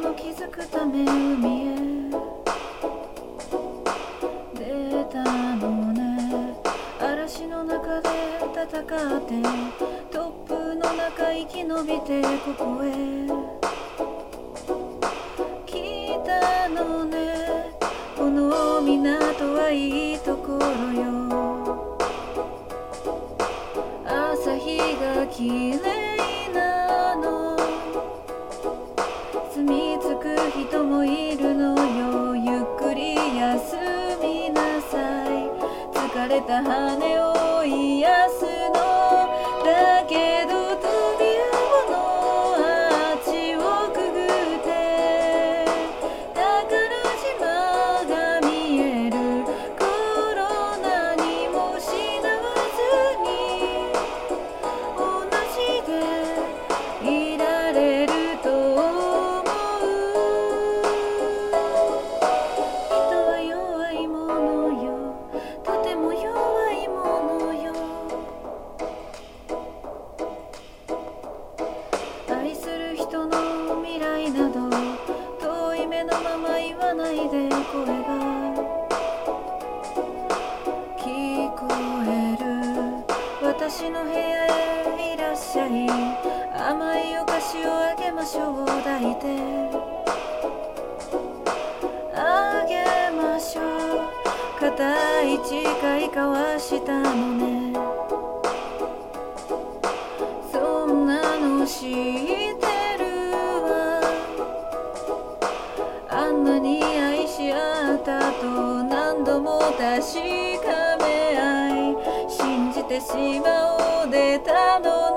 の気づくため海へ出たのね嵐の中で戦ってトップの中生き延びてここへ来たのねこの港はいいところよ朝日が綺麗く人もいるのよ。ゆっくり休みなさい。疲れた羽を癒すの。こえる私の部屋へいらっしゃい甘いお菓子をあげましょう。抱いてあげましょう。固い誓い交わしたのね。そんなの知ってるわ。あんなに愛し合ったと何度も確かてしまおうでたの